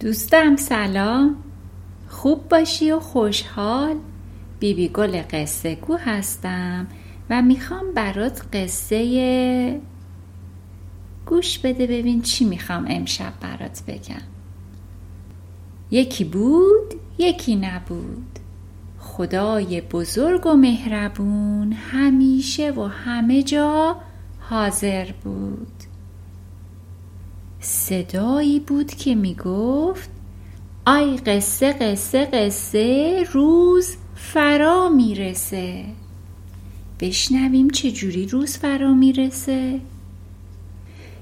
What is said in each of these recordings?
دوستم سلام. خوب باشی و خوشحال. بیبی گل قصه گو هستم و می‌خوام برات قصه گوش بده ببین چی می‌خوام امشب برات بگم. یکی بود یکی نبود. خدای بزرگ و مهربون همیشه و همه جا حاضر بود. صدایی بود که می‌گفت آی قصه قصه قصه روز فرا می‌رسه. بشنویم چجوری روز فرا می‌رسه.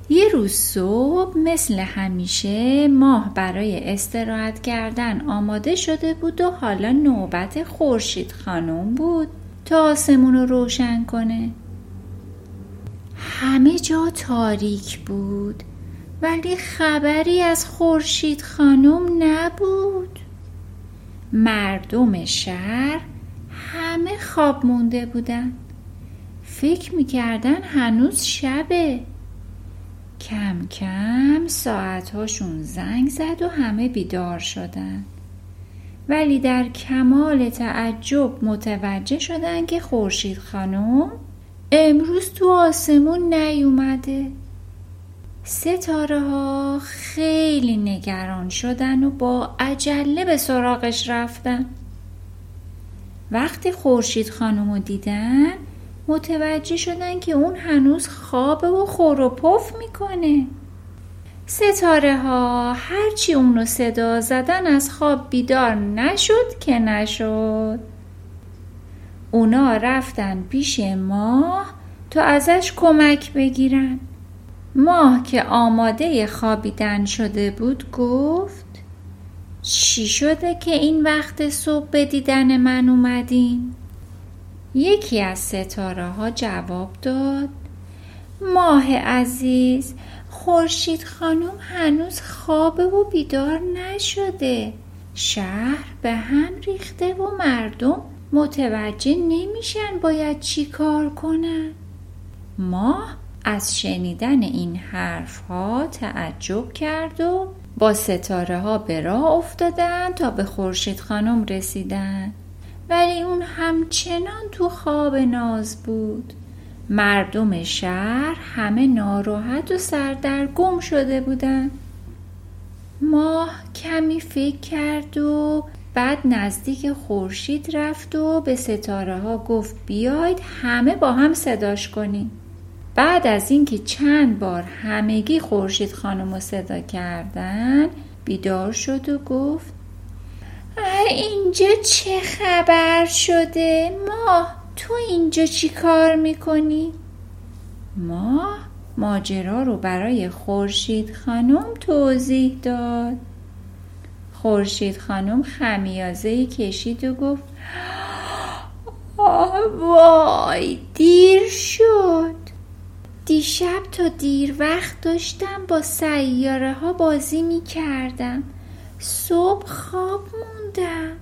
یه روز صبح مثل همیشه ماه برای استراحت کردن آماده شده بود و حالا نوبت خورشید خانم بود تا آسمون رو روشن کنه. همه جا تاریک بود. ولی خبری از خورشید خانم نبود. مردم شهر همه خواب مونده بودن. فکر می‌کردن هنوز شبه. کم کم ساعتهاشون زنگ زد و همه بیدار شدن. ولی در کمال تعجب متوجه شدن که خورشید خانم امروز تو آسمون نیومده. ستاره ها خیلی نگران شدن و با عجله به سراغش رفتن. وقتی خورشید خانم رو دیدن متوجه شدن که اون هنوز خوابه و خور و پف می‌کنه. ستاره ها هرچی اونو صدا زدن از خواب بیدار نشد که نشد. اونا رفتن پیش ماه تا ازش کمک بگیرن. ماه که آماده خوابیدن شده بود گفت چی شده که این وقت صبح به دیدن من اومدین؟ یکی از ستاره ها جواب داد ماه عزیز خورشید خانم هنوز خوابه و بیدار نشده شهر به هم ریخته و مردم متوجه نمیشن باید چی کار کنن ماه از شنیدن این حرف ها تعجب کرد و با ستاره ها به راه افتادن تا به خورشید خانم رسیدن. ولی اون همچنان تو خواب ناز بود. مردم شهر همه ناراحت و سردرگم شده بودن. ماه کمی فکر کرد و بعد نزدیک خورشید رفت و به ستاره ها گفت بیاید همه با هم صداش کنیم. بعد از اینکه چند بار همگی خورشید خانم رو صدا کردن بیدار شد و گفت اینجا چه خبر شده؟ ماه تو اینجا چی کار می‌کنی؟ ماه ماجرا رو برای خورشید خانم توضیح داد. خورشید خانم خمیازه کشید و گفت آه وای دیر شد. دیشب تا دیر وقت داشتم با سیاره ها بازی می کردم صبح خواب موندم.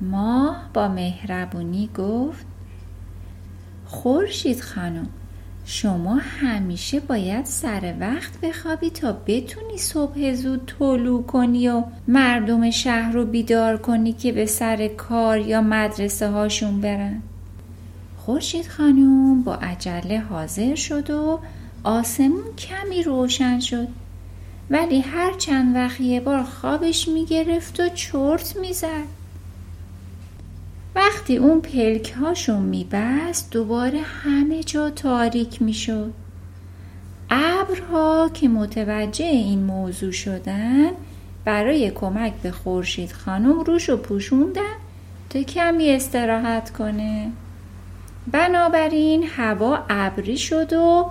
ماه با مهربونی گفت خورشید خانم شما همیشه باید سر وقت بخوابی تا بتونی صبح زود طلوع کنی و مردم شهر رو بیدار کنی که به سر کار یا مدرسه هاشون برن. خورشید خانم با عجله حاضر شد و آسمون کمی روشن شد. ولی هر چند وقت یه بار خوابش می‌گرفت و چرت می‌زد. وقتی اون پلک هاشون میبست دوباره همه جا تاریک می‌شد. ابرها که متوجه این موضوع شدن برای کمک به خورشید خانم روش و پوشوندن تا کمی استراحت کنه. بنابراین هوا ابری شد و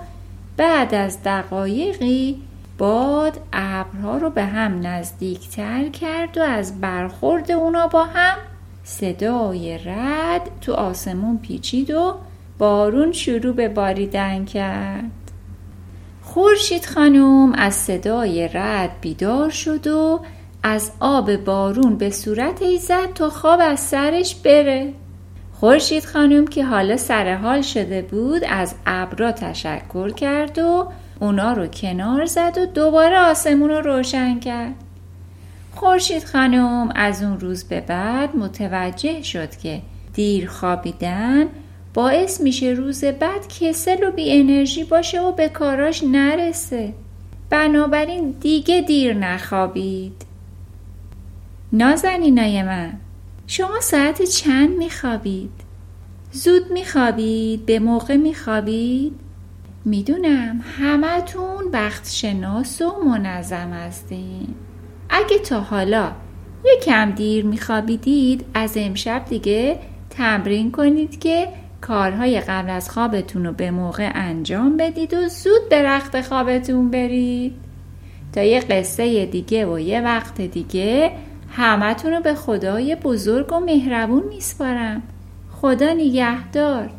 بعد از دقایقی باد ابرها رو به هم نزدیکتر کرد و از برخورد اونا با هم صدای رد تو آسمون پیچید و بارون شروع به باریدن کرد. خورشید خانم از صدای رد بیدار شد و از آب بارون به صورت زد تا خواب از سرش بره. خورشید خانم که حالا سر حال شده بود از ابرا تشکر کرد و اونا رو کنار زد و دوباره آسمون رو روشن کرد. خورشید خانم از اون روز به بعد متوجه شد که دیر خوابیدن باعث میشه روز بعد کسل و بی انرژی باشه و به کاراش نرسه. بنابراین دیگه دیر نخوابید. نازنینای من شما ساعت چند میخوابید؟ زود میخوابید؟ به موقع میخوابید؟ می‌دونم همتون وقت شناس و منظم هستین اگه تا حالا یکم دیر میخوابیدید از امشب دیگه تمرین کنید که کارهای قبل از خوابتون رو به موقع انجام بدید و زود به رخت خوابتون برید تا یه قصه دیگه و یه وقت دیگه همتون رو به خدای بزرگ و مهربون میسپارم. خدا نگهدار.